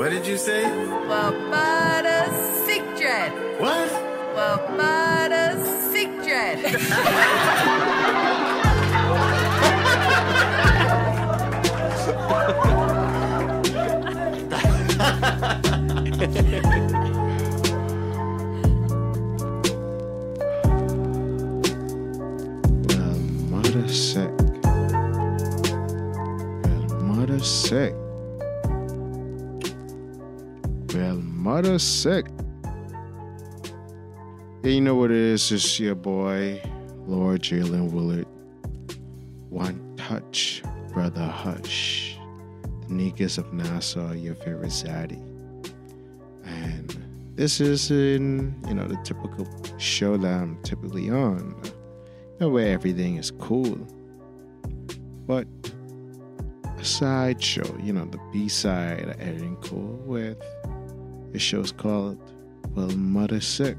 What did you say? Barbada Secret. What? Barbada Secret. Well, mother sick. Yeah, you know what it is? It's your boy, Lord Jalen Willard. One touch, brother hush. The niggas of Nassau, your favorite zaddy. And this is in, you know, the typical show that I'm typically on. You know, where everything is cool. But a side show, you know, the B side Editing Cool with the show's called Well Mudda Sick.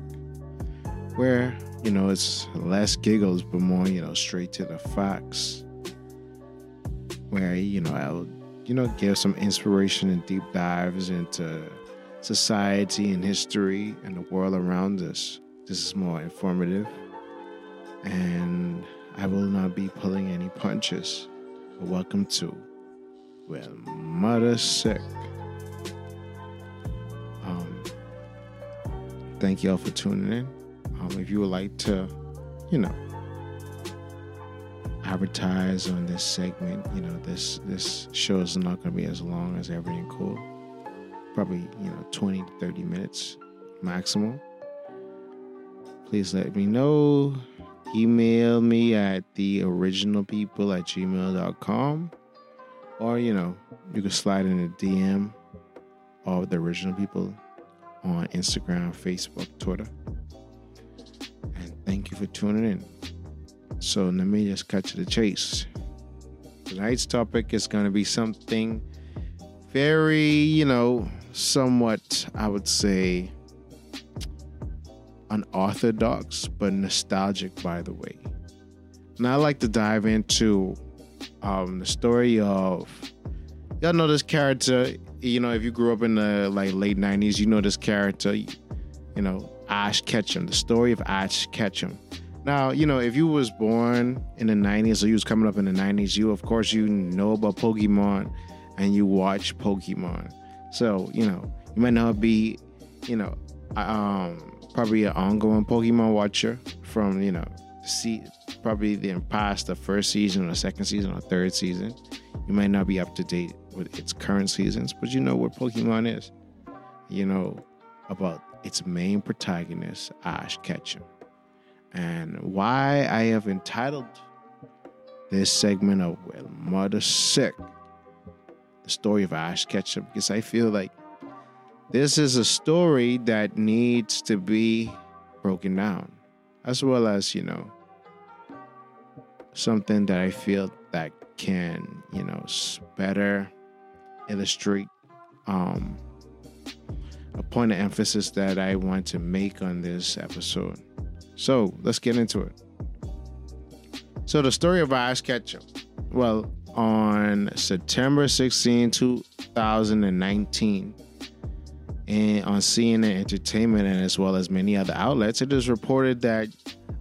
Where, you know, it's less giggles but more, you know, straight to the facts. Where, you know, I'll, you know, give some inspiration and deep dives into society and history and the world around us. This is more informative and I will not be pulling any punches. Welcome to Well Mudda Sick. Thank y'all for tuning in. Um, if you would like to, you know, advertise on this segment, you know, this this show is not going to be as long as everything cool. Probably, you know, 20 to 30 minutes maximum. Please let me know email me at the original people at gmail.com or you know you can slide in a dm of the original people on instagram facebook twitter. And thank you for tuning in. So let me just cut to the chase. Tonight's topic is going to be something very you know somewhat i would say unorthodox but nostalgic by the way. And i like to dive into um, the story of y'all know this character you know if you grew up in the like late 90s you know this character you know ash ketchum the story of ash ketchum. Now you know if you was born in the 90s or you was coming up in the 90s you of course you know about pokemon and you watch pokemon. So you know you might not be you know um probably an ongoing Pokemon watcher from you know see probably the past the first season or second season or third season. You might not be up to date with its current seasons, but you know what Pokemon is. You know about its main protagonist, Ash Ketchum, and why I have entitled this segment of Well Mudda Sick, the story of Ash Ketchum, because I feel like this is a story that needs to be broken down, as well as, you know, something that I feel that can, you know, better illustrate um, a point of emphasis that I want to make on this episode. So let's get into it. So the story of Ash Ketchum. Well, on September 16, 2019, and on CNN Entertainment and as well as many other outlets, it is reported that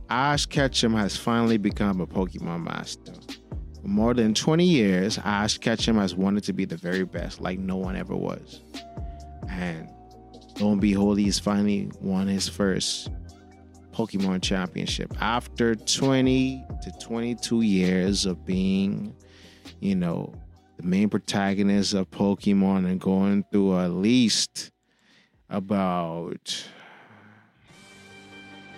Ash Ketchum has finally become a Pokemon master. For more than 20 years, Ash Ketchum has wanted to be the very best, like no one ever was. And lo and behold, he's finally won his first Pokemon Championship after 20 to 22 years of being, you know, the main protagonist of Pokemon and going through at least about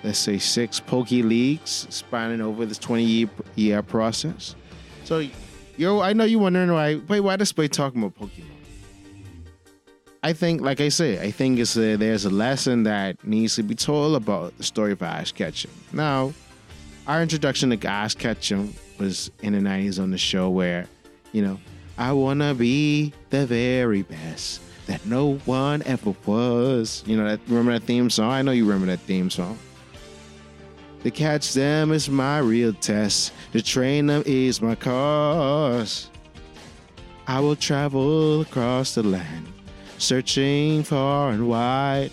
let's say six Poke Leagues spanning over this 20 year, year process. So, yo, I know you're wondering why, wait, why does boy talking about Pokemon? I think, like I say, I think it's a, there's a lesson that needs to be told about the story of Ash Ketchum. Now, our introduction to Ash Ketchum was in the 90s on the show where, you know, I wanna be the very best that no one ever was. You know that remember that theme song? I know you remember that theme song. To catch them is my real test. To train them is my cause. I will travel across the land, searching far and wide.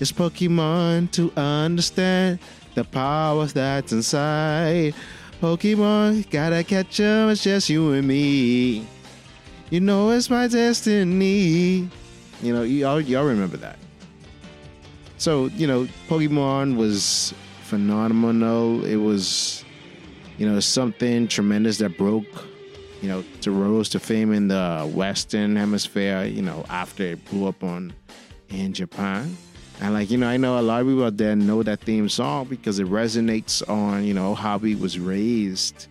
It's Pokemon to understand the power that's inside. Pokemon, gotta catch 'em, it's just you and me. You know it's my destiny. You know, y'all, y'all remember that. So, you know, Pokemon was phenomenal. It was, you know, something tremendous that broke, you know, to rose to fame in the Western Hemisphere, you know, after it blew up on in Japan. And like, you know, I know a lot of people out there know that theme song because it resonates on, you know, how we was raised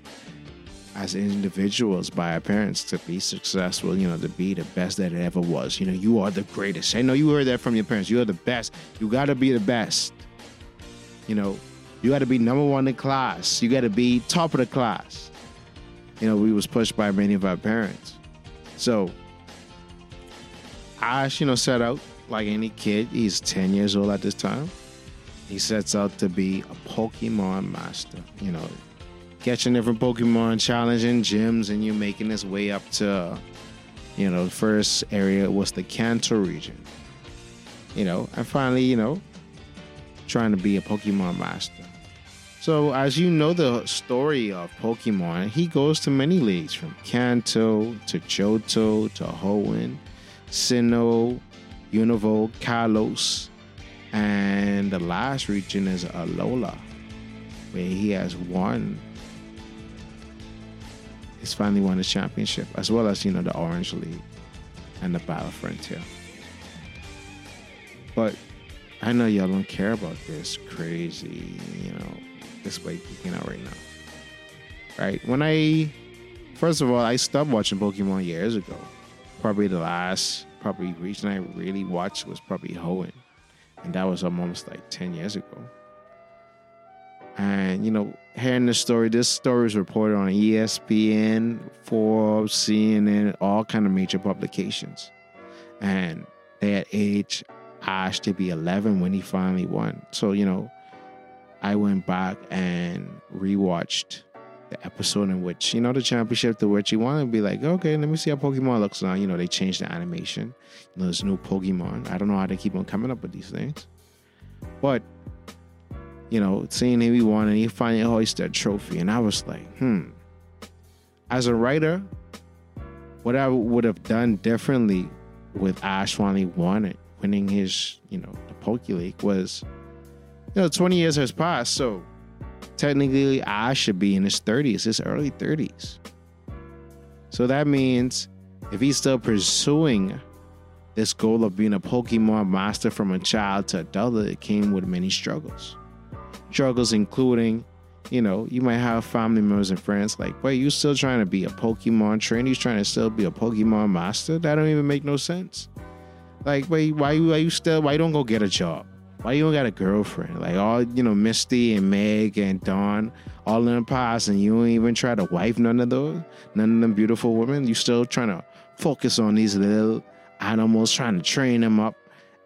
as individuals by our parents to be successful, you know, to be the best that it ever was. You know, you are the greatest. I know you heard that from your parents. You are the best. You got to be the best. You know, you got to be number one in class. You got to be top of the class. You know, we was pushed by many of our parents. So, Ash, you know, set out like any kid. He's 10 years old at this time. He sets out to be a Pokemon master. You know, catching different Pokemon, challenging gyms, and you're making his way up to, you know, the first area was the Kanto region. You know, and finally, you know, trying to be a Pokemon master. So, as you know the story of Pokemon, he goes to many leagues from Kanto to Johto to Hoenn, Sinnoh, Unova, Kalos, and the last region is Alola, where he has won. He's finally won the championship, as well as you know the Orange League and the Battle Frontier. But I know y'all don't care about this crazy, you know, this way peeking out right now. Right? When I first of all, I stopped watching Pokemon years ago. Probably the last probably region I really watched was probably Hoenn. And that was almost like 10 years ago. And, you know, hearing the story, this story was reported on ESPN, Forbes, CNN, all kind of major publications. And they had aged Ash to be 11 when he finally won. So, you know, I went back and rewatched the episode in which, you know, the championship to which you want to be like, okay, let me see how Pokemon looks now. You know, they changed the animation. You know, there's new Pokemon. I don't know how they keep on coming up with these things. But, you know, seeing him he won and he finally hoisted that trophy. And I was like, hmm. As a writer, what I would have done differently with Ash finally won it, winning his, you know, the Poke League was, you know, 20 years has passed. So technically, I should be in his 30s, his early 30s. So that means if he's still pursuing this goal of being a Pokemon master from a child to adult, it came with many struggles. Struggles including, you know, you might have family members and friends like, wait, you still trying to be a Pokemon trainer? You trying to still be a Pokemon master? That don't even make no sense. Like, wait, why why you still why you don't go get a job? Why you don't got a girlfriend? Like all you know, Misty and Meg and Dawn, all in the past, and you don't even try to wife none of those, none of them beautiful women. You still trying to focus on these little animals, trying to train them up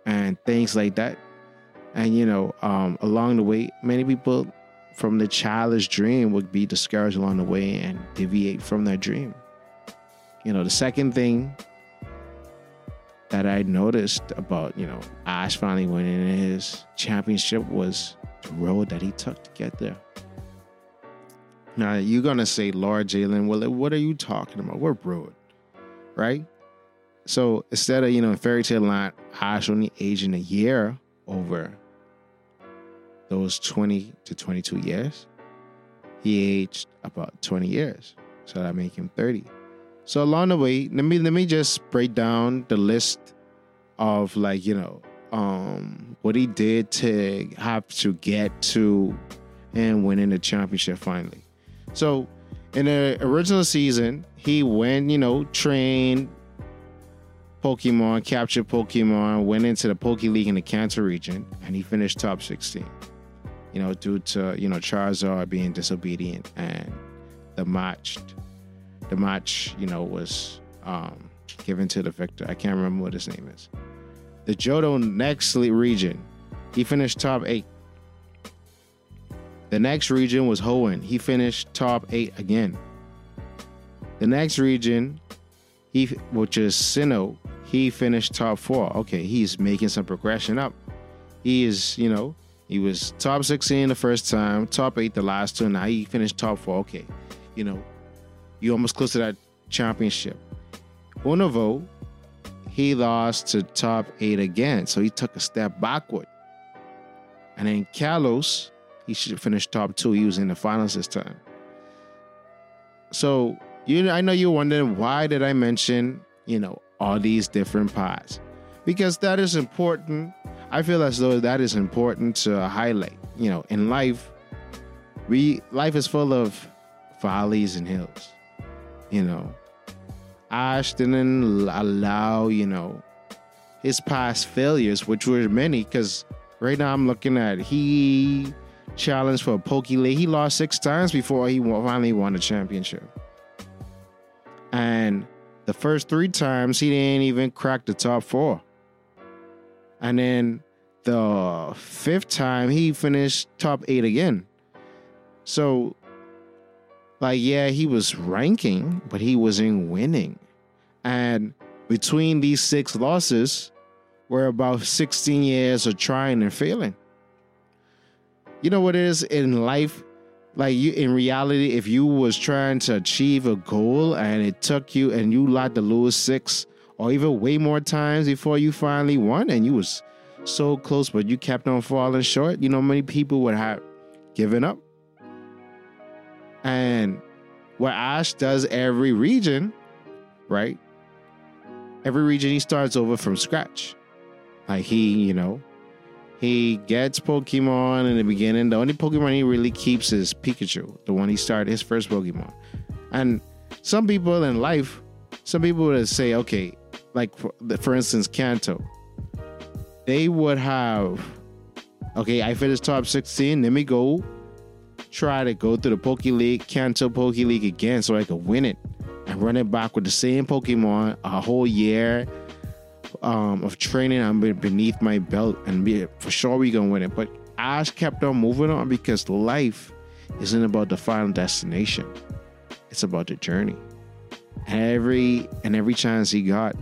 and things like that. And you know, um, along the way, many people from the childish dream would be discouraged along the way and deviate from their dream. You know, the second thing that I noticed about, you know, Ash finally winning his championship was the road that he took to get there. Now, you're going to say, Lord Jalen, well, what are you talking about? What road? Right? So instead of, you know, fairy tale line, Ash only aging a year over those 20 to 22 years, he aged about 20 years. So that make him 30. So along the way, let me let me just break down the list of like, you know, um what he did to have to get to and winning the championship finally. So in the original season, he went, you know, trained Pokemon, captured Pokemon, went into the Poke League in the Kanto region, and he finished top 16. You know, due to, you know, Charizard being disobedient and the match the match, you know, was um, given to the victor. I can't remember what his name is. The Johto next region, he finished top eight. The next region was Hoenn. He finished top eight again. The next region, he which is Sinnoh, he finished top four. Okay, he's making some progression up. He is, you know, he was top 16 the first time, top eight the last two. Now he finished top four. Okay, you know, you almost close to that championship. Unova, he lost to top eight again, so he took a step backward. And then Kalos, he should finish top two. He was in the finals this time. So you, I know you're wondering why did I mention, you know, all these different paths? Because that is important. I feel as though that is important to highlight. You know, in life, we life is full of valleys and hills. You know, Ash didn't allow, you know, his past failures, which were many, because right now I'm looking at he challenged for a League. He lost six times before he finally won the championship. And the first three times he didn't even crack the top four. And then the fifth time he finished top eight again. So, like, yeah, he was ranking, but he wasn't winning. And between these six losses were about 16 years of trying and failing. You know what it is in life? Like you in reality, if you was trying to achieve a goal and it took you and you like to lose six or even way more times before you finally won and you was so close, but you kept on falling short, you know, many people would have given up. And what Ash does every region, right? Every region he starts over from scratch. Like he, you know, he gets Pokemon in the beginning. The only Pokemon he really keeps is Pikachu, the one he started his first Pokemon. And some people in life, some people would say, okay, like for, for instance, Kanto, they would have, okay, I finished top 16, let me go try to go through the Poke League, Kanto Poke League again so I could win it and run it back with the same Pokemon a whole year um, of training I'm beneath my belt and be, for sure we gonna win it. But Ash kept on moving on because life isn't about the final destination. It's about the journey. Every and every chance he got,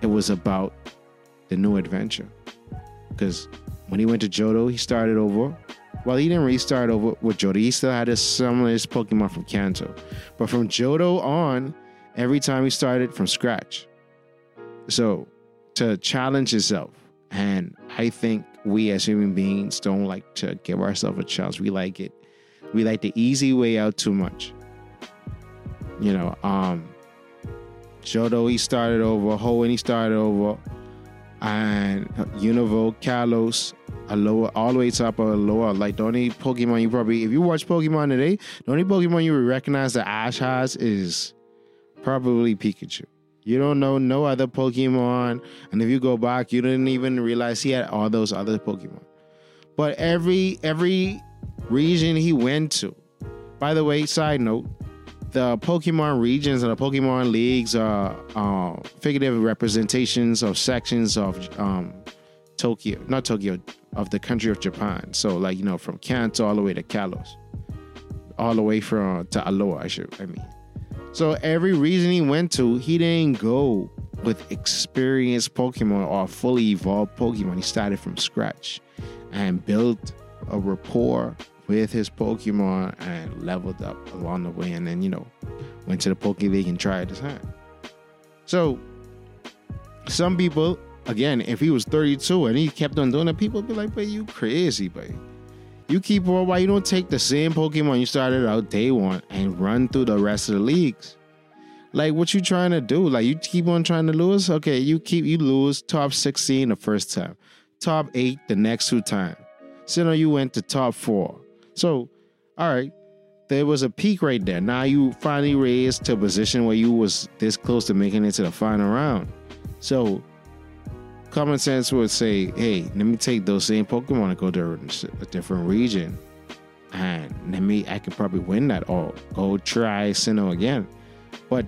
it was about the new adventure. Because when he went to Johto, he started over. Well, he didn't restart over with Johto. He still had his similar Pokemon from Kanto. But from Johto on, every time he started from scratch. So to challenge yourself, and I think we as human beings don't like to give ourselves a chance. We like it. We like the easy way out too much. You know, um Johto he started over, Hoenn he started over, and Unova, Kalos, Alola, all the way top of Alola. Like the only Pokemon you probably, if you watch Pokemon today, the only Pokemon you would recognize that Ash has is probably Pikachu. You don't know no other Pokemon. And if you go back, you didn't even realize he had all those other Pokemon. But every every region he went to. By the way, side note, the Pokemon regions and the Pokemon leagues are uh, figurative representations of sections of um, Tokyo, not Tokyo, of the country of Japan. So, like you know, from Kanto all the way to Kalos, all the way from to Alola. I should, I mean. So every region he went to, he didn't go with experienced Pokemon or fully evolved Pokemon. He started from scratch and built a rapport with his Pokemon and leveled up along the way. And then, you know, went to the Poke League and tried his hand. So some people, again, if he was 32 and he kept on doing it, people would be like, but you crazy, babe. You keep on why you don't take the same Pokemon you started out day one and run through the rest of the leagues. Like what you trying to do? Like you keep on trying to lose? Okay, you keep you lose top 16 the first time, top eight the next two times. So now you went to top four. So, all right, there was a peak right there. Now you finally raised to a position where you was this close to making it to the final round. So common sense would say, hey, let me take those same Pokemon and go to a different region. And let me, I could probably win that or go try Sinnoh again. But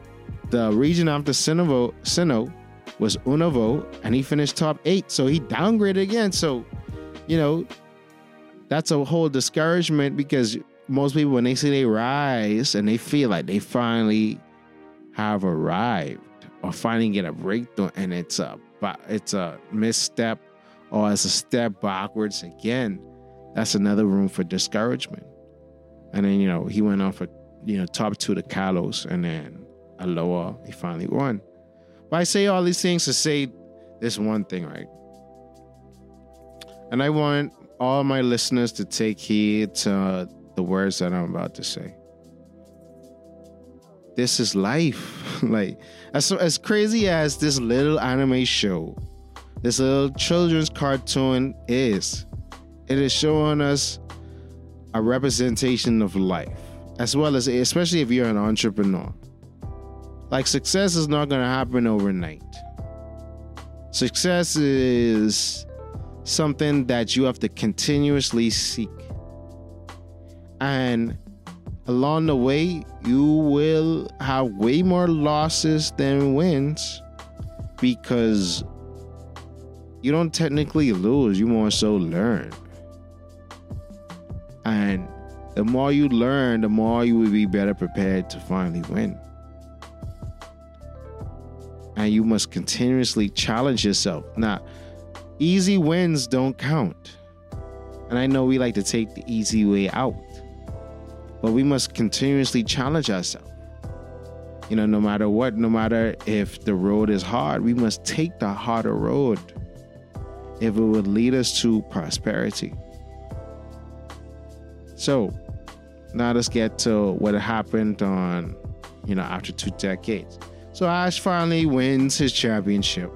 the region after Sinnoh, Sinnoh was Unova and he finished top eight. So he downgraded again. So, you know, that's a whole discouragement because most people, when they see they rise and they feel like they finally have arrived or finally get a breakthrough and it's a it's a misstep or it's a step backwards again, that's another room for discouragement. And then, you know, he went on for, you know, top two to Kalos and then Alola, he finally won. But I say all these things to say this one thing, right? And I want all my listeners to take heed to uh, the words that I'm about to say. This is life. like as as crazy as this little anime show, this little children's cartoon is, it is showing us a representation of life, as well as especially if you're an entrepreneur. Like success is not going to happen overnight. Success is something that you have to continuously seek. And along the way, you will have way more losses than wins because you don't technically lose, you more so learn. And the more you learn, the more you will be better prepared to finally win. And you must continuously challenge yourself. Now, easy wins don't count. And I know we like to take the easy way out, but we must continuously challenge ourselves. You know, no matter what, no matter if the road is hard, we must take the harder road if it would lead us to prosperity. So, now let's get to what happened on, you know, after two decades. So Ash finally wins his championship.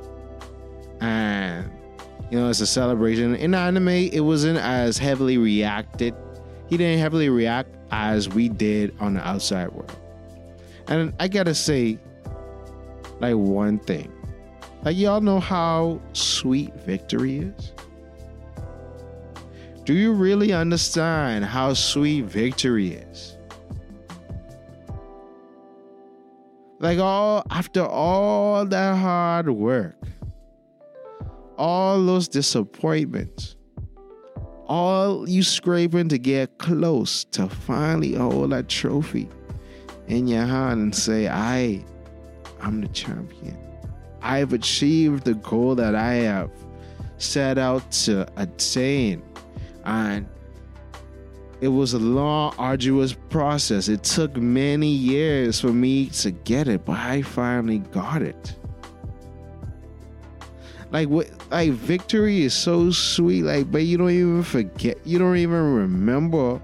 And you know, it's a celebration. In anime, it wasn't as heavily reacted. He didn't heavily react as we did on the outside world. And I gotta say, like one thing. Like y'all know how sweet victory is? Do you really understand how sweet victory is? Like all after all that hard work, all those disappointments, all you scraping to get close to finally hold that trophy in your hand and say, I, I'm the champion. I've achieved the goal that I have set out to attain. And it was a long, arduous process. It took many years for me to get it, but I finally got it. Like what like victory is so sweet, like but you don't even forget you don't even remember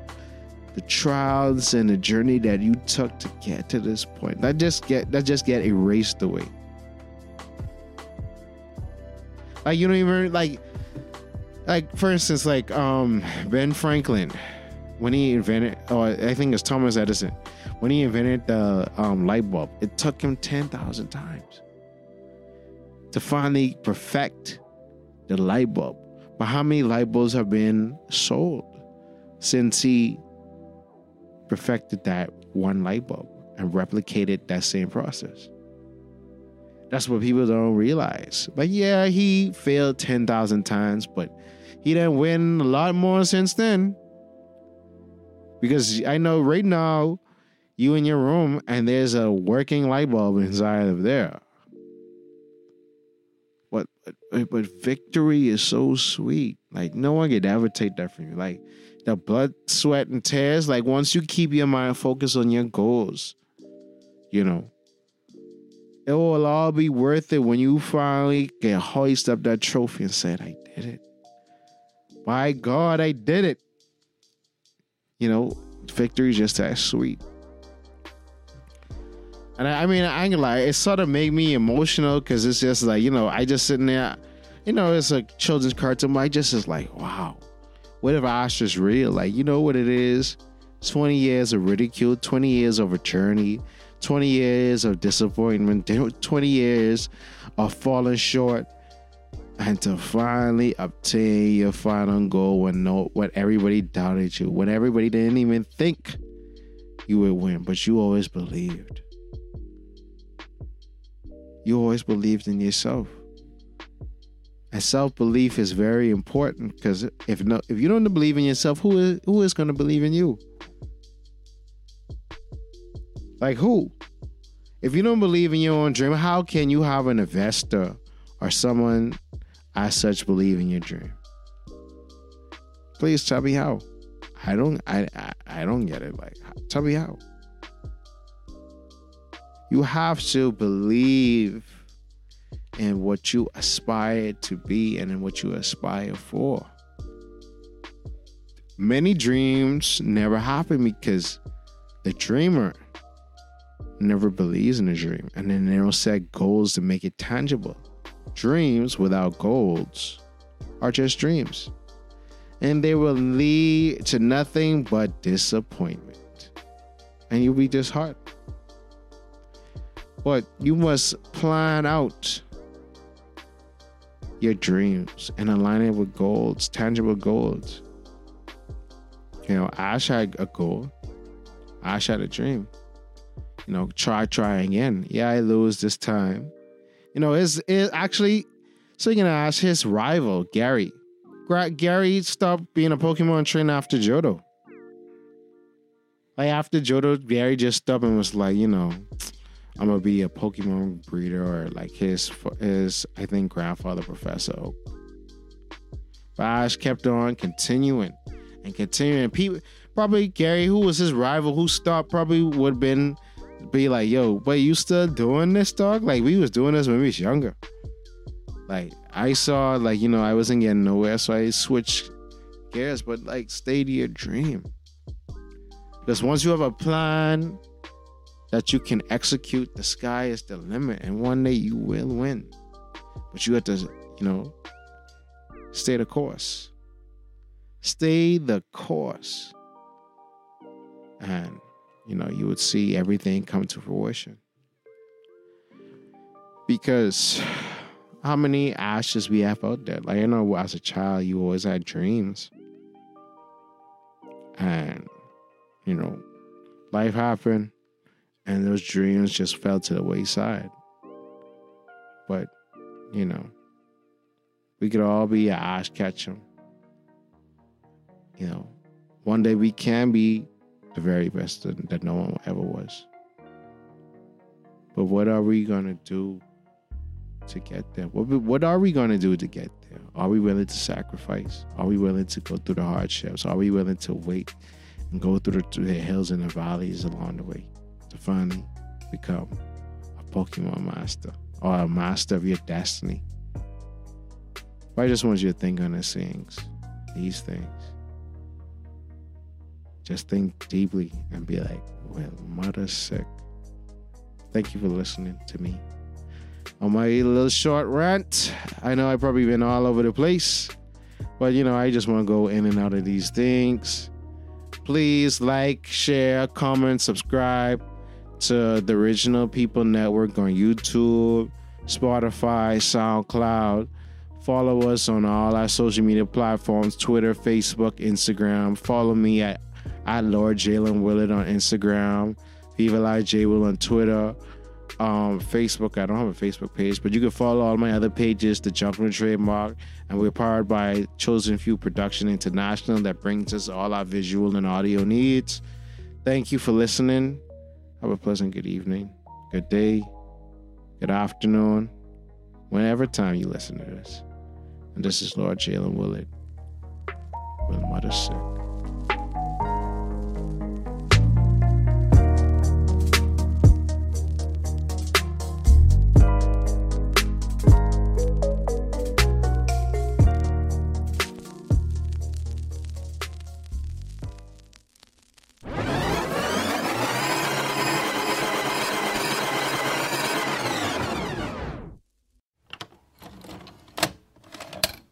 the trials and the journey that you took to get to this point. That just get that just get erased away. Like you don't even like like for instance, like um Ben Franklin when he invented oh I think it's Thomas Edison when he invented the um, light bulb, it took him ten thousand times to finally perfect the light bulb. But how many light bulbs have been sold since he perfected that one light bulb and replicated that same process? That's what people don't realize. But yeah, he failed 10,000 times, but he didn't win a lot more since then. Because I know right now, you in your room and there's a working light bulb inside of there. But, but but victory is so sweet. Like no one could ever take that from you. Like the blood, sweat, and tears. Like once you keep your mind focused on your goals, you know, it will all be worth it when you finally can hoist up that trophy and said, "I did it." My God, I did it. You know, victory is just that sweet. And I, I mean, I ain't gonna lie, it sort of made me emotional because it's just like, you know, I just sitting there, you know, it's a children's cartoon, but I just is like, wow, what if Astra's real? Like, you know what it is? 20 years of ridicule, 20 years of a journey, 20 years of disappointment, 20 years of falling short, and to finally obtain your final goal when no when everybody doubted you, when everybody didn't even think you would win, but you always believed you always believed in yourself. And self-belief is very important because if no if you don't believe in yourself, who is who is gonna believe in you? Like who? If you don't believe in your own dream, how can you have an investor or someone as such believe in your dream? Please tell me how. I don't I I, I don't get it. Like tell me how. You have to believe in what you aspire to be and in what you aspire for. Many dreams never happen because the dreamer never believes in a dream and then they don't set goals to make it tangible. Dreams without goals are just dreams. And they will lead to nothing but disappointment. And you'll be disheartened. But you must plan out your dreams and align it with goals, tangible goals. You know, Ash had a goal. Ash had a dream. You know, try, try again. Yeah, I lose this time. You know, is it actually so you can ask his rival, Gary. Gary stopped being a Pokemon trainer after Johto. Like after Johto, Gary just stopped and was like, you know, I'm gonna be a Pokemon breeder or like his his I think grandfather Professor Oak. But Ash kept on continuing and continuing. People probably Gary, who was his rival, who stopped, probably would have been be like, yo, but you still doing this, dog? Like we was doing this when we was younger. Like I saw, like you know, I wasn't getting nowhere, so I switched gears. But like, stay to your dream, because once you have a plan that you can execute, the sky is the limit, and one day you will win. But you have to, you know, stay the course. Stay the course, and you know you would see everything come to fruition. Because how many ashes we have out there. Like I know as a child you always had dreams. And you know, life happened and those dreams just fell to the wayside. But, you know, we could all be a Ash Ketchum. You know, one day we can be the very best that, that no one ever was. But what are we going to do to get there? What, what are we going to do to get there? Are we willing to sacrifice? Are we willing to go through the hardships? Are we willing to wait and go through the, through the hills and the valleys along the way to finally become a Pokemon master or a master of your destiny? I just want you to think on these things, these things. Just think deeply and be like, well, mother's sick. Thank you for listening to me on my little short rant. I know I've probably been all over the place, but you know, I just want to go in and out of these things. Please like, share, comment, subscribe to the Original People Network on YouTube, Spotify, SoundCloud. Follow us on all our social media platforms Twitter, Facebook, Instagram. Follow me at, at Lord Jalen Willard on Instagram, Viva Live J Will on Twitter um, Facebook. I don't have a Facebook page, but you can follow all my other pages, the Jumping Trademark, and we're powered by Chosen Few Production International that brings us all our visual and audio needs. Thank you for listening. Have a pleasant good evening, good day, good afternoon, whenever time you listen to this. And this is Lord Jalen Willard with Mudda Sick.